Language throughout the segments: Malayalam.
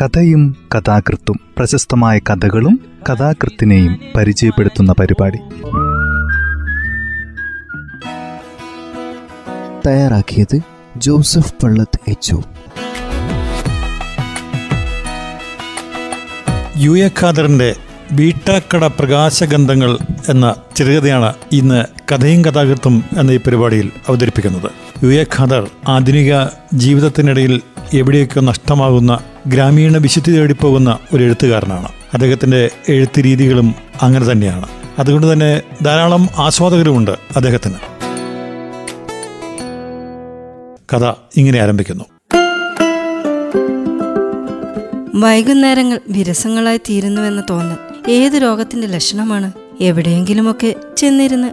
കഥയും കഥാകൃത്തും പ്രശസ്തമായ കഥകളും കഥാകൃത്തിനെയും പരിചയപ്പെടുത്തുന്ന പരിപാടി. തയ്യാറാക്കിയത് Joseph Pallath H U A ഖാദറിന്റെ വീട്ടാക്കട പ്രകാശഗന്ധങ്ങൾ എന്ന ചെറുകഥയാണ് ഇന്ന് കഥയും കഥാകൃത്തും എന്ന ഈ പരിപാടിയിൽ അവതരിപ്പിക്കുന്നത്. യു എ ഖാദർ ആധുനിക ജീവിതത്തിനിടയിൽ എവിടെയൊക്കെ നഷ്ടമാകുന്ന ഗ്രാമീണ വിശുദ്ധി തേടിപ്പോകുന്ന ഒരു എഴുത്തുകാരനാണ്. അദ്ദേഹത്തിന്റെ എഴുത്ത് രീതികളും അങ്ങനെ തന്നെയാണ്. അതുകൊണ്ട് തന്നെ ധാരാളം ആസ്വാദകരുമുണ്ട് അദ്ദേഹത്തിന്. കഥ ഇങ്ങനെ ആരംഭിക്കുന്നു. വൈകുന്നേരങ്ങൾ വിരസങ്ങളായി തീരുന്നുവെന്ന് തോന്നൽ ഏത് രോഗത്തിന്റെ ലക്ഷണമാണ്? എവിടെയെങ്കിലുമൊക്കെ ചെന്നിരുന്ന്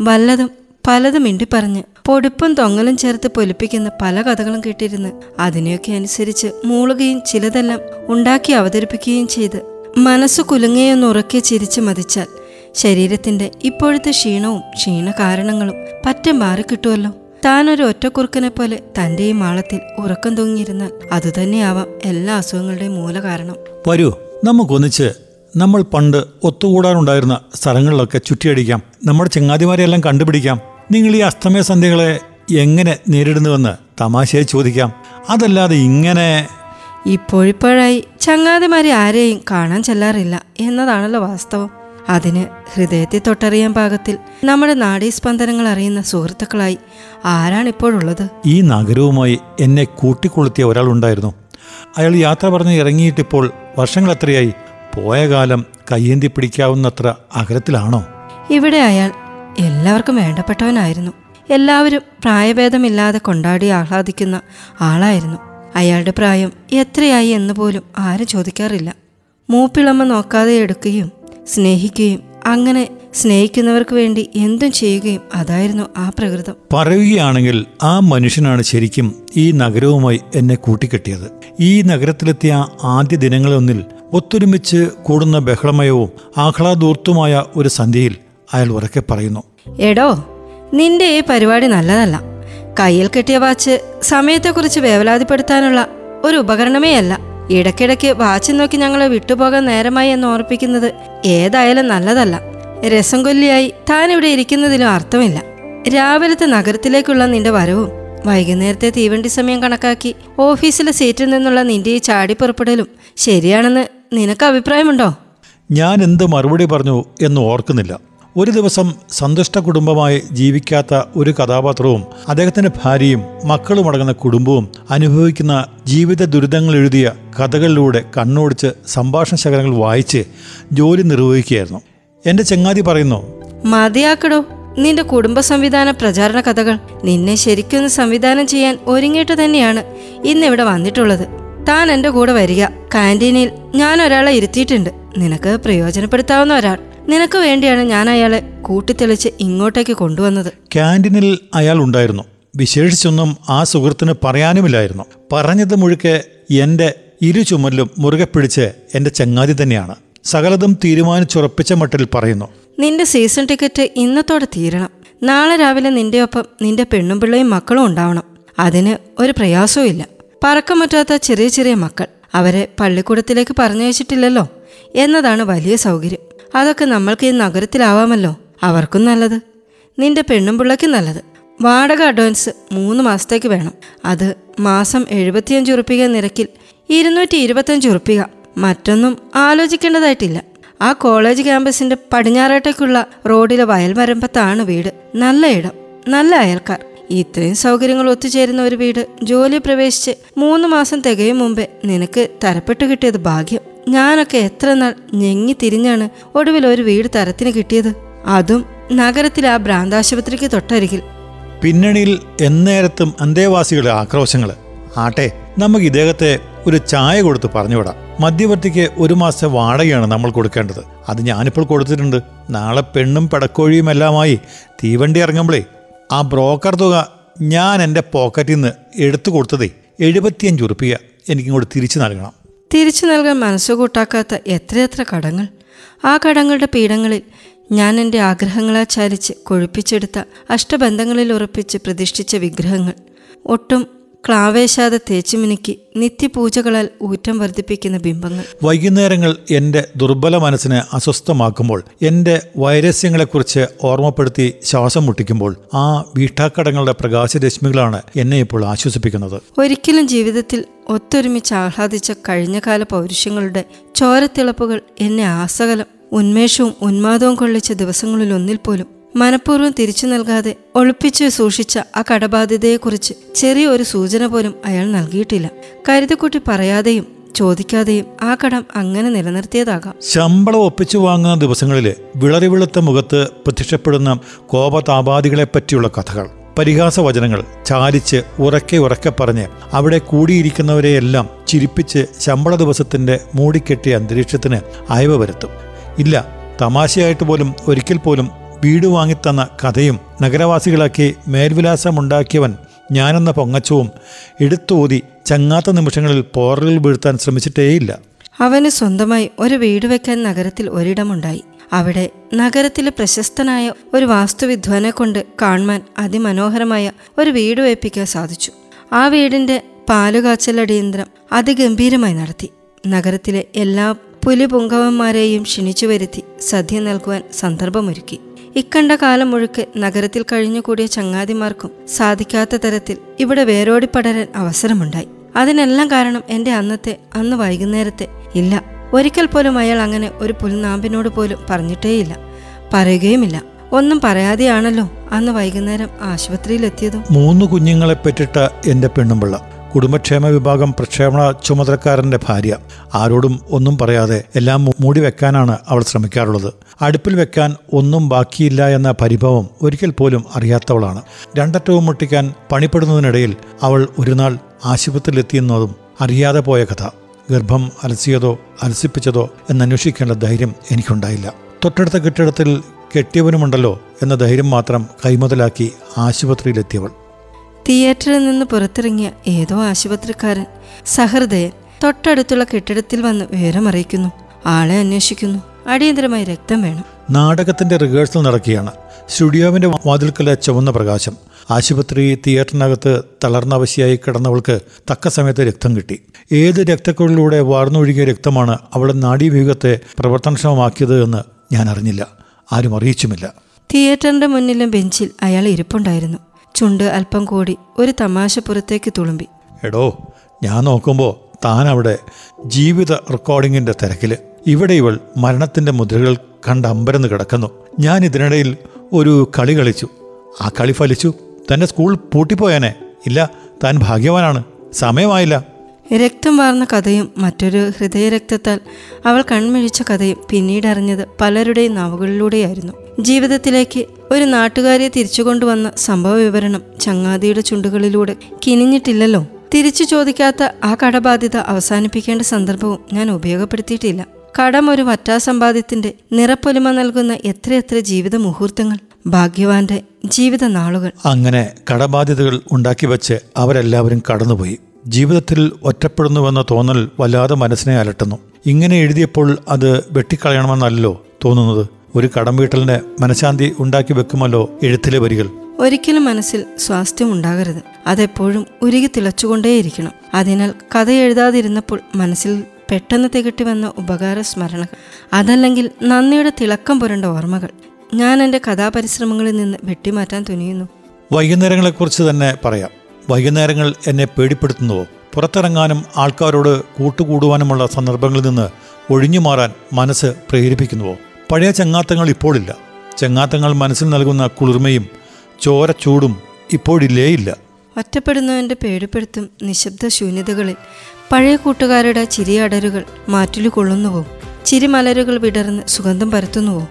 വല്ലതും പലതും മിണ്ടിപ്പറഞ്ഞ് പൊടിപ്പും തൊങ്ങലും ചേർത്ത് പൊലിപ്പിക്കുന്ന പല കഥകളും കേട്ടിരുന്ന്. അതിനെയൊക്കെ അനുസരിച്ച് മൂളുകയും ചിലതെല്ലാം ഉണ്ടാക്കി അവതരിപ്പിക്കുകയും ചെയ്ത് മനസ്സു കുലുങ്ങയൊന്ന് ഉറക്കെ ചിരിച്ചു മതിച്ചാൽ ശരീരത്തിന്റെ ഇപ്പോഴത്തെ ക്ഷീണവും ക്ഷീണ കാരണങ്ങളും പറ്റ മാറിക്കിട്ടുമല്ലോ താനൊരു ഒറ്റക്കുറുക്കനെ പോലെ തന്റെ ഈ മാളത്തിൽ ഉറക്കം തൂങ്ങിയിരുന്നാൽ അതുതന്നെയാവാം എല്ലാ അസുഖങ്ങളുടെയും മൂല കാരണം. വരൂ നമുക്കൊന്നിച്ച് നമ്മൾ പണ്ട് ഒത്തുകൂടാനുണ്ടായിരുന്ന സ്ഥലങ്ങളിലൊക്കെ ചുറ്റിയടിക്കാം. നമ്മുടെ ചെങ്ങാതിമാരെയെല്ലാം കണ്ടുപിടിക്കാം. നിങ്ങൾ ഈ അസ്തമയ സന്ധ്യകളെ എങ്ങനെ നേരിടുന്നുവെന്ന് തമാശയായി ചോദിക്കാം. അതല്ലാതെ ഇങ്ങനെ ഇപ്പോഴിപ്പോഴായി ചങ്ങാതിമാരെ ആരെയും കാണാൻ ചെല്ലാറില്ല എന്നതാണല്ലോ വാസ്തവം. അതിന് ഹൃദയത്തെ തൊട്ടറിയാൻ പാകത്തിൽ നമ്മുടെ നാഡീസ്പന്ദനങ്ങൾ അറിയുന്ന സുഹൃത്തുക്കളായി ആരാണിപ്പോഴുള്ളത്? ഈ നഗരവുമായി എന്നെ കൂട്ടിക്കൊളുത്തിയ ഒരാളുണ്ടായിരുന്നു അയാൾ യാത്ര പറഞ്ഞ് ഇറങ്ങിയിട്ടിപ്പോൾ വർഷങ്ങൾ എത്രയായി പോയ കാലം കയ്യേന്തി പിടിക്കാവുന്നത്ര അകലത്തിലാണോ? ഇവിടെ അയാൾ എല്ലാവർക്കും വേണ്ടപ്പെട്ടവനായിരുന്നു. എല്ലാവരും പ്രായഭേദമില്ലാതെ കൊണ്ടാടി ആഹ്ലാദിക്കുന്ന ആളായിരുന്നു. അയാളുടെ പ്രായം എത്രയായി എന്ന് പോലും ആരും ചോദിക്കാറില്ല. മൂപ്പിളമ്മ നോക്കാതെ എടുക്കുകയും സ്നേഹിക്കുകയും അങ്ങനെ സ്നേഹിക്കുന്നവർക്ക് വേണ്ടി എന്തും ചെയ്യുകയും അതായിരുന്നു ആ പ്രകൃതം. പറയുകയാണെങ്കിൽ ആ മനുഷ്യനാണ് ശരിക്കും ഈ നഗരവുമായി എന്നെ കൂട്ടിക്കെട്ടിയത്. ഈ നഗരത്തിലെത്തിയ ആദ്യ ദിനങ്ങളൊന്നിൽ ഒത്തൊരുമിച്ച് കൂടുന്ന ബഹളമയവും ആഹ്ലാദൂർത്തുമായ ഒരു സന്ധ്യയിൽ അയാൾ ഉറക്കെ പറയുന്നു. എടോ നിന്റെ ഈ പരിപാടി നല്ലതല്ല. കയ്യിൽ കെട്ടിയ വാച്ച് സമയത്തെക്കുറിച്ച് വേവലാതിപ്പെടുത്താനുള്ള ഒരു ഉപകരണമേ അല്ല. ഇടയ്ക്കിടയ്ക്ക് വാച്ച് നോക്കി ഞങ്ങളെ വിട്ടുപോകാൻ നേരമായി എന്ന് ഓർപ്പിക്കുന്നത് ഏതായാലും നല്ലതല്ല. രസം കൊല്ലിയായി താൻ ഇവിടെ ഇരിക്കുന്നതിലും അർത്ഥമില്ല. രാവിലത്തെ നഗരത്തിലേക്കുള്ള നിന്റെ വരവും വൈകുന്നേരത്തെ തീവണ്ടി സമയം കണക്കാക്കി ഓഫീസിലെ സീറ്റിൽ നിന്നുള്ള നിന്റെ ഈ ചാടിപ്പുറപ്പെടലും ശരിയാണെന്ന് നിനക്ക് അഭിപ്രായമുണ്ടോ? ഞാൻ എന്ത് മറുപടി പറഞ്ഞു എന്ന് ഓർക്കുന്നില്ല. ഒരു ദിവസം സന്തുഷ്ട കുടുംബമായി ജീവിക്കാത്ത ഒരു കഥാപാത്രവും അദ്ദേഹത്തിന്റെ ഭാര്യയും മക്കളുമടങ്ങുന്ന കുടുംബവും അനുഭവിക്കുന്ന ജീവിത ദുരിതങ്ങൾ എഴുതിയ കഥകളിലൂടെ കണ്ണോടിച്ച് സംഭാഷണ ശകലങ്ങൾ വായിച്ച് ജോലി നിർവഹിക്കുകയായിരുന്നു. എന്റെ ചെങ്ങാതി പറയുന്നു മതിയാക്കടോ നിന്റെ കുടുംബ സംവിധാന പ്രചാരണ കഥകൾ. നിന്നെ ശരിക്കൊന്ന് സംവിധാനം ചെയ്യാൻ ഒരുങ്ങിയിട്ട് തന്നെയാണ് ഇന്നിവിടെ വന്നിട്ടുള്ളത്. താൻ എന്റെ കൂടെ വരിക. കാന്റീനിൽ ഞാൻ ഒരാളെ ഇരുത്തിയിട്ടുണ്ട്. നിനക്ക് പ്രയോജനപ്പെടുത്താവുന്ന ഒരാൾ. നിനക്ക് വേണ്ടിയാണ് ഞാൻ അയാളെ കൂട്ടിത്തെളിച്ച് ഇങ്ങോട്ടേക്ക് കൊണ്ടുവന്നത്. ക്യാന്റീനിൽ അയാൾ ഉണ്ടായിരുന്നു. വിശേഷിച്ചൊന്നും ആ സുഹൃത്തിന് പറയാനുമില്ലായിരുന്നു. പറഞ്ഞത് മുഴുക്കെ എന്റെ ഇരു ചുമലിലും മുറുകെ പിടിച്ച് എന്റെ ചങ്ങാതി തന്നെയാണ്. സകലതും തീരുമാനിച്ചുറപ്പിച്ച മട്ടിൽ പറയുന്നു. നിന്റെ സീസൺ ടിക്കറ്റ് ഇന്നത്തോടെ തീരണം. നാളെ രാവിലെ നിന്റെ ഒപ്പം നിന്റെ പെണ്ണും പിള്ളയും മക്കളും ഉണ്ടാവണം. അതിന് ഒരു പ്രയാസവും ഇല്ല. പറക്കം പറ്റാത്ത ചെറിയ ചെറിയ മക്കൾ. അവരെ പള്ളിക്കൂടത്തിലേക്ക് പറഞ്ഞയച്ചിട്ടില്ലല്ലോ. എന്നതാണ് വലിയ സൗകര്യം. അതൊക്കെ നമ്മൾക്ക് ഈ നഗരത്തിലാവാമല്ലോ. അവർക്കും നല്ലത്. നിന്റെ പെണ്ണും പിള്ളയ്ക്കും നല്ലത്. വാടക അഡ്വാൻസ് മൂന്ന് മാസത്തേക്ക് വേണം. അത് മാസം എഴുപത്തിയഞ്ച് ഉറുപ്പിക നിരക്കിൽ ഇരുന്നൂറ്റി ഇരുപത്തഞ്ച് ഉറുപ്പിക. മറ്റൊന്നും ആലോചിക്കേണ്ടതായിട്ടില്ല. ആ കോളേജ് ക്യാമ്പസിന്റെ പടിഞ്ഞാറേട്ടേക്കുള്ള റോഡിലെ വയൽമരമ്പത്താണ് വീട്. നല്ല ഇടം. നല്ല അയൽക്കാർ. ഇത്രയും സൗകര്യങ്ങൾ ഒത്തുചേരുന്ന ഒരു വീട് ജോലി പ്രവേശിച്ച് മൂന്ന് മാസം തികയും മുമ്പേ നിനക്ക് തരപ്പെട്ടു കിട്ടിയത് ഭാഗ്യം. ഞാനൊക്കെ എത്ര നാൾ ഞെങ്ങി തിരിഞ്ഞാണ് ഒടുവിൽ ഒരു വീട് തരത്തിന് കിട്ടിയത്. അതും നഗരത്തിലെ ആ ഭ്രാന്താശുപത്രിക്ക് തൊട്ടരികിൽ. പിന്നണിയിൽ എന്നേരത്തും അന്തേവാസികളുടെ ആക്രോശങ്ങൾ ആട്ടെ നമുക്ക് ഇദ്ദേഹത്തെ ഒരു ചായ കൊടുത്ത് പറഞ്ഞുവിടാം. മധ്യവർത്തിക്ക് ഒരു മാസത്തെ വാടകയാണ് നമ്മൾ കൊടുക്കേണ്ടത്. അത് ഞാനിപ്പോൾ കൊടുത്തിട്ടുണ്ട്. നാളെ പെണ്ണും പടക്കോഴിയും എല്ലാമായി തീവണ്ടി ഇറങ്ങുമ്പോഴേ ആ ബ്രോക്കർ തുക ഞാൻ എന്റെ പോക്കറ്റിൽ നിന്ന് എടുത്തു കൊടുത്തതേ എഴുപത്തിയഞ്ച് ഉറുപ്പിക എനിക്കിങ്ങോട്ട് തിരിച്ചു നൽകണം. തിരിച്ചു നൽകാൻ മനസ്സു കൂട്ടാക്കാത്ത എത്രയെത്ര കടങ്ങൾ. ആ കടങ്ങളുടെ പീഠങ്ങളിൽ ഞാൻ എന്റെ ആഗ്രഹങ്ങളാൽ ചാലിച്ച് കൊഴുപ്പിച്ചെടുത്ത അഷ്ടബന്ധങ്ങളിൽ ഉറപ്പിച്ച് പ്രതിഷ്ഠിച്ച വിഗ്രഹങ്ങൾ. ഒട്ടും ക്ലാവേശാതെ തേച്ചുമിനുക്കി നിത്യപൂജകളാൽ ഊറ്റം വർദ്ധിപ്പിക്കുന്ന ബിംബങ്ങൾ. വൈകുന്നേരങ്ങൾ എന്റെ ദുർബല മനസ്സിനെ അസ്വസ്ഥമാക്കുമ്പോൾ എന്റെ വൈരസ്യങ്ങളെക്കുറിച്ച് ഓർമ്മപ്പെടുത്തി ശ്വാസം മുട്ടിക്കുമ്പോൾ ആ വീട്ടാക്കടങ്ങളുടെ പ്രകാശരശ്മികളാണ് എന്നെ ഇപ്പോൾ ആശ്വസിപ്പിക്കുന്നത്. ഒരിക്കലും ജീവിതത്തിൽ ഒത്തൊരുമിച്ച് ആഹ്ലാദിച്ച കഴിഞ്ഞകാല പൗരുഷ്യങ്ങളുടെ ചോരത്തിളപ്പുകൾ എന്നെ ആസകലം ഉന്മേഷവും ഉന്മാദവും കൊള്ളിച്ച ദിവസങ്ങളിലൊന്നിൽ പോലും മനഃപൂർവം തിരിച്ചു നൽകാതെ ഒളിപ്പിച്ച് സൂക്ഷിച്ച ആ കടബാധ്യതയെക്കുറിച്ച് ചെറിയ ഒരു സൂചന പോലും അയാൾ നൽകിയിട്ടില്ല. കരുതക്കുട്ടി പറയാതെയും ചോദിക്കാതെയും ആ കടം അങ്ങനെ നിലനിർത്തിയതാകാം. ശമ്പളം ഒപ്പിച്ചു വാങ്ങുന്ന ദിവസങ്ങളിൽ വിളറി വെളുത്ത മുഖത്ത് പ്രത്യക്ഷപ്പെടുന്ന കോപതാപാദികളെപ്പറ്റിയുള്ള കഥകൾ. പരിഹാസവചനങ്ങൾ ചാലിച്ച് ഉറക്കെ ഉറക്കെ പറഞ്ഞ് അവിടെ കൂടിയിരിക്കുന്നവരെയെല്ലാം ചിരിപ്പിച്ച് ശമ്പള ദിവസത്തിന്റെ മൂടിക്കെട്ടിയ അന്തരീക്ഷത്തിന് അയവ് വരുത്തും. ഇല്ല തമാശയായിട്ട് പോലും ഒരിക്കൽ പോലും വീട് വാങ്ങിത്തന്ന കഥയും നഗരവാസികളാക്കി മേൽവിലാസമുണ്ടാക്കിയവൻ ഞാനെന്ന പൊങ്ങച്ചവും എടുത്തോതി ചങ്ങാത്ത നിമിഷങ്ങളിൽ പോറലിൽ വീഴ്ത്താൻ ശ്രമിച്ചിട്ടേയില്ല. അവന് സ്വന്തമായി ഒരു വീട് വെക്കാൻ നഗരത്തിൽ ഒരിടമുണ്ടായി. അവിടെ നഗരത്തിലെ പ്രശസ്തനായ ഒരു വാസ്തുവിദ്വാനെ കൊണ്ട് കാണുവാൻ അതിമനോഹരമായ ഒരു വീട് വയ്പ്പിക്കാൻ സാധിച്ചു. ആ വീടിന്റെ പാലുകാച്ചലടിയന്ത്രം അതിഗംഭീരമായി നടത്തി. നഗരത്തിലെ എല്ലാ പുലിപുങ്കവന്മാരെയും ക്ഷണിച്ചു വരുത്തി സദ്യ നൽകുവാൻ സന്ദർഭമൊരുക്കി. ഇക്കണ്ട കാലം മുഴുക്ക് നഗരത്തിൽ കഴിഞ്ഞുകൂടിയ ചങ്ങാതിമാർക്കും സാധിക്കാത്ത തരത്തിൽ ഇവിടെ വേരോടി പടരാൻ അവസരമുണ്ടായി. അതിനെല്ലാം കാരണം എന്റെ അന്നത്തെ അന്ന് വൈകുന്നേരത്തെ ഇല്ല. ഒരിക്കൽ പോലും അയാൾ അങ്ങനെ ഒരു പുൽനാമ്പിനോട് പോലും പറഞ്ഞിട്ടേയില്ല. പറയുകയുമില്ല. ഒന്നും പറയാതെയാണല്ലോ അന്ന് വൈകുന്നേരം ആശുപത്രിയിലെത്തിയതും. മൂന്ന് കുഞ്ഞുങ്ങളെ പെറ്റിട്ട എന്റെ പെണ്ണുമ്പിള്ള കുടുംബക്ഷേമ വിഭാഗം പ്രക്ഷേപണ ചുമതലക്കാരന്റെ ഭാര്യ. ആരോടും ഒന്നും പറയാതെ എല്ലാം മൂടി വെക്കാനാണ് അവൾ ശ്രമിക്കാറുള്ളത്. അടുപ്പിൽ വെക്കാൻ ഒന്നും ബാക്കിയില്ല എന്ന പരിഭവം ഒരിക്കൽ പോലും അറിയാത്തവളാണ്. രണ്ടറ്റവും മുട്ടിക്കാൻ പണിപ്പെടുന്നതിനിടയിൽ അവൾ ഒരുനാൾ ആശുപത്രിയിലെത്തിയെന്നതും അറിയാതെ പോയ കഥ. ഗർഭം അലസിയതോ അലസിപ്പിച്ചതോ എന്നന്വേഷിക്കേണ്ട ധൈര്യം എനിക്കുണ്ടായില്ല. തൊട്ടടുത്ത കെട്ടിടത്തിൽ കെട്ടിയവനുമുണ്ടല്ലോ എന്ന ധൈര്യം മാത്രം കൈമുതലാക്കി ആശുപത്രിയിലെത്തിയവൾ. തിയേറ്ററിൽ നിന്ന് പുറത്തിറങ്ങിയ ഏതോ ആശുപത്രിക്കാരൻ സഹൃദയൻ തൊട്ടടുത്തുള്ള കെട്ടിടത്തിൽ വന്ന് വിവരമറിയിക്കുന്നു. ആളെ അന്വേഷിക്കുന്നു. അടിയന്തരമായി രക്തം വേണം. നാടകത്തിന്റെ റിഹേഴ്സൽ നടക്കുകയാണ്. സ്റ്റുഡിയോവിന്റെ വാതിൽക്കല ചുവന്ന പ്രകാശം. ആശുപത്രി തിയേറ്ററിനകത്ത് തളർന്നവശയായി കിടന്നവൾക്ക് തക്ക സമയത്ത് രക്തം കിട്ടി. ഏത് രക്തക്കുഴലിലൂടെ വാർന്നൊഴുകിയ രക്തമാണ് അവളുടെ നാഡീവ്യൂഹത്തെ പ്രവർത്തനക്ഷമമാക്കിയത് എന്ന് ഞാൻ അറിഞ്ഞില്ല. ആരും അറിയിച്ചുമില്ല. തിയേറ്ററിന്റെ മുന്നിലും ബെഞ്ചിൽ അയാൾ ഇരിപ്പുണ്ടായിരുന്നു. ചുണ്ട് അല്പം കൂടി ഒരു തമാശ പുറത്തേക്ക് തുളുമ്പി. എടോ ഞാൻ നോക്കുമ്പോൾ താൻ അവിടെ ജീവിത റെക്കോർഡിങ്ങിന്റെ തിരക്കിൽ. ഇവിടെ ഇവൾ മരണത്തിന്റെ മുദ്രകൾ കണ്ട് അമ്പരന്ന് കിടക്കുന്നു. ഞാൻ ഇതിനിടയിൽ ഒരു കളി കളിച്ചു. ആ കളി ഫലിച്ചു. തന്റെ സ്കൂൾ പൂട്ടിപ്പോയാനെ. ഇല്ല താൻ ഭാഗ്യവാനാണ്. സമയമായില്ല. രക്തം വാർന്ന കഥയും മറ്റൊരു ഹൃദയരക്തത്താൽ അവൾ കൺമിഴിച്ച കഥയും പിന്നീട് അറിഞ്ഞത് പലരുടെയും നാവുകളിലൂടെയായിരുന്നു. ജീവിതത്തിലേക്ക് ഒരു നാട്ടുകാരിയെ തിരിച്ചുകൊണ്ടുവന്ന സംഭവ വിവരണം ചങ്ങാതിയുടെ ചുണ്ടുകളിലൂടെ കിനിഞ്ഞിട്ടില്ലല്ലോ. തിരിച്ചു ചോദിക്കാത്ത ആ കടബാധ്യത അവസാനിപ്പിക്കേണ്ട സന്ദർഭവും ഞാൻ ഉപയോഗപ്പെടുത്തിയിട്ടില്ല. കടം ഒരു വറ്റാസമ്പാദ്യത്തിന്റെ നിറപ്പൊലിമ നൽകുന്ന എത്രയെത്ര ജീവിത മുഹൂർത്തങ്ങൾ ഭാഗ്യവാന്റെ ജീവിത നാളുകൾ അങ്ങനെ കടബാധ്യതകൾ ഉണ്ടാക്കി വെച്ച് അവരെല്ലാവരും കടന്നുപോയി. ജീവിതത്തിൽ ഒറ്റപ്പെടുന്നുവെന്ന തോന്നൽ വല്ലാതെ മനസ്സിനെ അലട്ടുന്നു. ഇങ്ങനെ എഴുതിയപ്പോൾ അത് വെട്ടിക്കളയണമെന്നല്ലോ തോന്നുന്നത്. ഒരു കടം വീട്ടലിന് മനഃശാന്തി ഉണ്ടാക്കി വെക്കുമല്ലോ എഴുത്തിലെ വരികൾ. ഒരിക്കലും മനസ്സിൽ സ്വാസ്ഥ്യം ഉണ്ടാകരുത്. അതെപ്പോഴും ഉരുകി തിളച്ചുകൊണ്ടേയിരിക്കണം. അതിനാൽ കഥ എഴുതാതിരുന്നപ്പോൾ മനസ്സിൽ പെട്ടെന്ന് തികട്ടി വന്ന ഉപകാര സ്മരണകൾ അതല്ലെങ്കിൽ നന്ദിയുടെ തിളക്കം പുരണ്ട ഓർമ്മകൾ ഞാൻ എന്റെ കഥാപരിശ്രമങ്ങളിൽ നിന്ന് വെട്ടിമാറ്റാൻ തുനിയുന്നു. വൈകുന്നേരങ്ങളെക്കുറിച്ച് തന്നെ പറയാം. വൈകുന്നേരങ്ങൾ എന്നെ പേടിപ്പെടുത്തുന്നുവോ? പുറത്തിറങ്ങാനും ആൾക്കാരോട് കൂട്ടുകൂടുവാനുമുള്ള സന്ദർഭങ്ങളിൽ നിന്ന് ഒഴിഞ്ഞു മാറാൻ മനസ്സ് പ്രേരിപ്പിക്കുന്നുവോ? പഴയ ചങ്ങാത്തങ്ങൾ ഇപ്പോഴില്ല. ചങ്ങാത്തങ്ങൾ മനസ്സിൽ നൽകുന്ന കുളിർമയും ചോരച്ചൂടും ഇപ്പോഴില്ലേയില്ല. ഒറ്റപ്പെടുന്നവന്റെ പേടിപ്പെടുത്തും നിശബ്ദ ശൂന്യതകളിൽ പഴയ കൂട്ടുകാരുടെ ചിരിയടരുകൾ മാറ്റിലുകൊള്ളുന്നുവോ ചിരിമലരുകൾ വിടർന്ന് സുഗന്ധം പരത്തുന്നുവോ?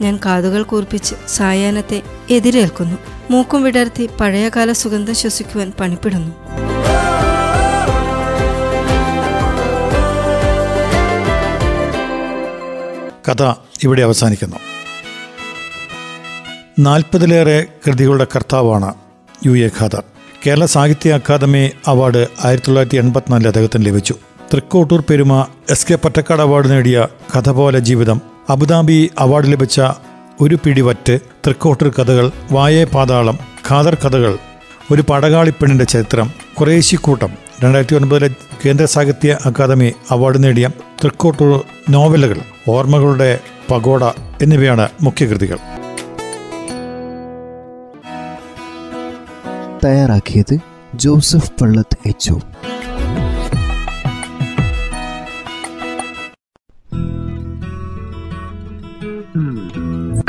ഞാൻ കാതുകൾ കൂർപ്പിച്ച് സായാഹ്നത്തെ എതിരേൽക്കുന്നു. മൂക്കും വിടർത്തി പഴയകാല സുഗന്ധം ശ്വസിക്കുവാൻ പണിപ്പെടുന്നു. കഥ ഇവിടെ അവസാനിക്കുന്നു. നാൽപ്പതിലേറെ കൃതികളുടെ കർത്താവാണ് യു എ ഖാദർ. കേരള സാഹിത്യ അക്കാദമി അവാർഡ് ആയിരത്തി തൊള്ളായിരത്തി എൺപത്തിനാലിൽ അദ്ദേഹത്തിന് ലഭിച്ചു. തൃക്കോട്ടൂർ പെരുമ എസ് കെ പറ്റക്കാട് അവാർഡ് നേടിയ കഥ പോലെ ജീവിതം അബുദാബി അവാർഡ് ലഭിച്ച ഒരു പിടിവറ്റ് തൃക്കോട്ടർ കഥകൾ വായേ പാതാളം ഖാദർ കഥകൾ ഒരു പടകാളിപ്പെണ്ണിന്റെ ചരിത്രം കുറേശ്ശിക്കൂട്ടം രണ്ടായിരത്തി ഒൻപതിലെ കേന്ദ്ര സാഹിത്യ അക്കാദമി അവാർഡ് നേടിയ തൃക്കോട്ടൂർ നോവലുകൾ ഓർമ്മകളുടെ പഗോഡ എന്നിവയാണ് മുഖ്യകൃതികൾ തയ്യാറാക്കിയത് ജോസഫ് പള്ളത്ത് എച്ച്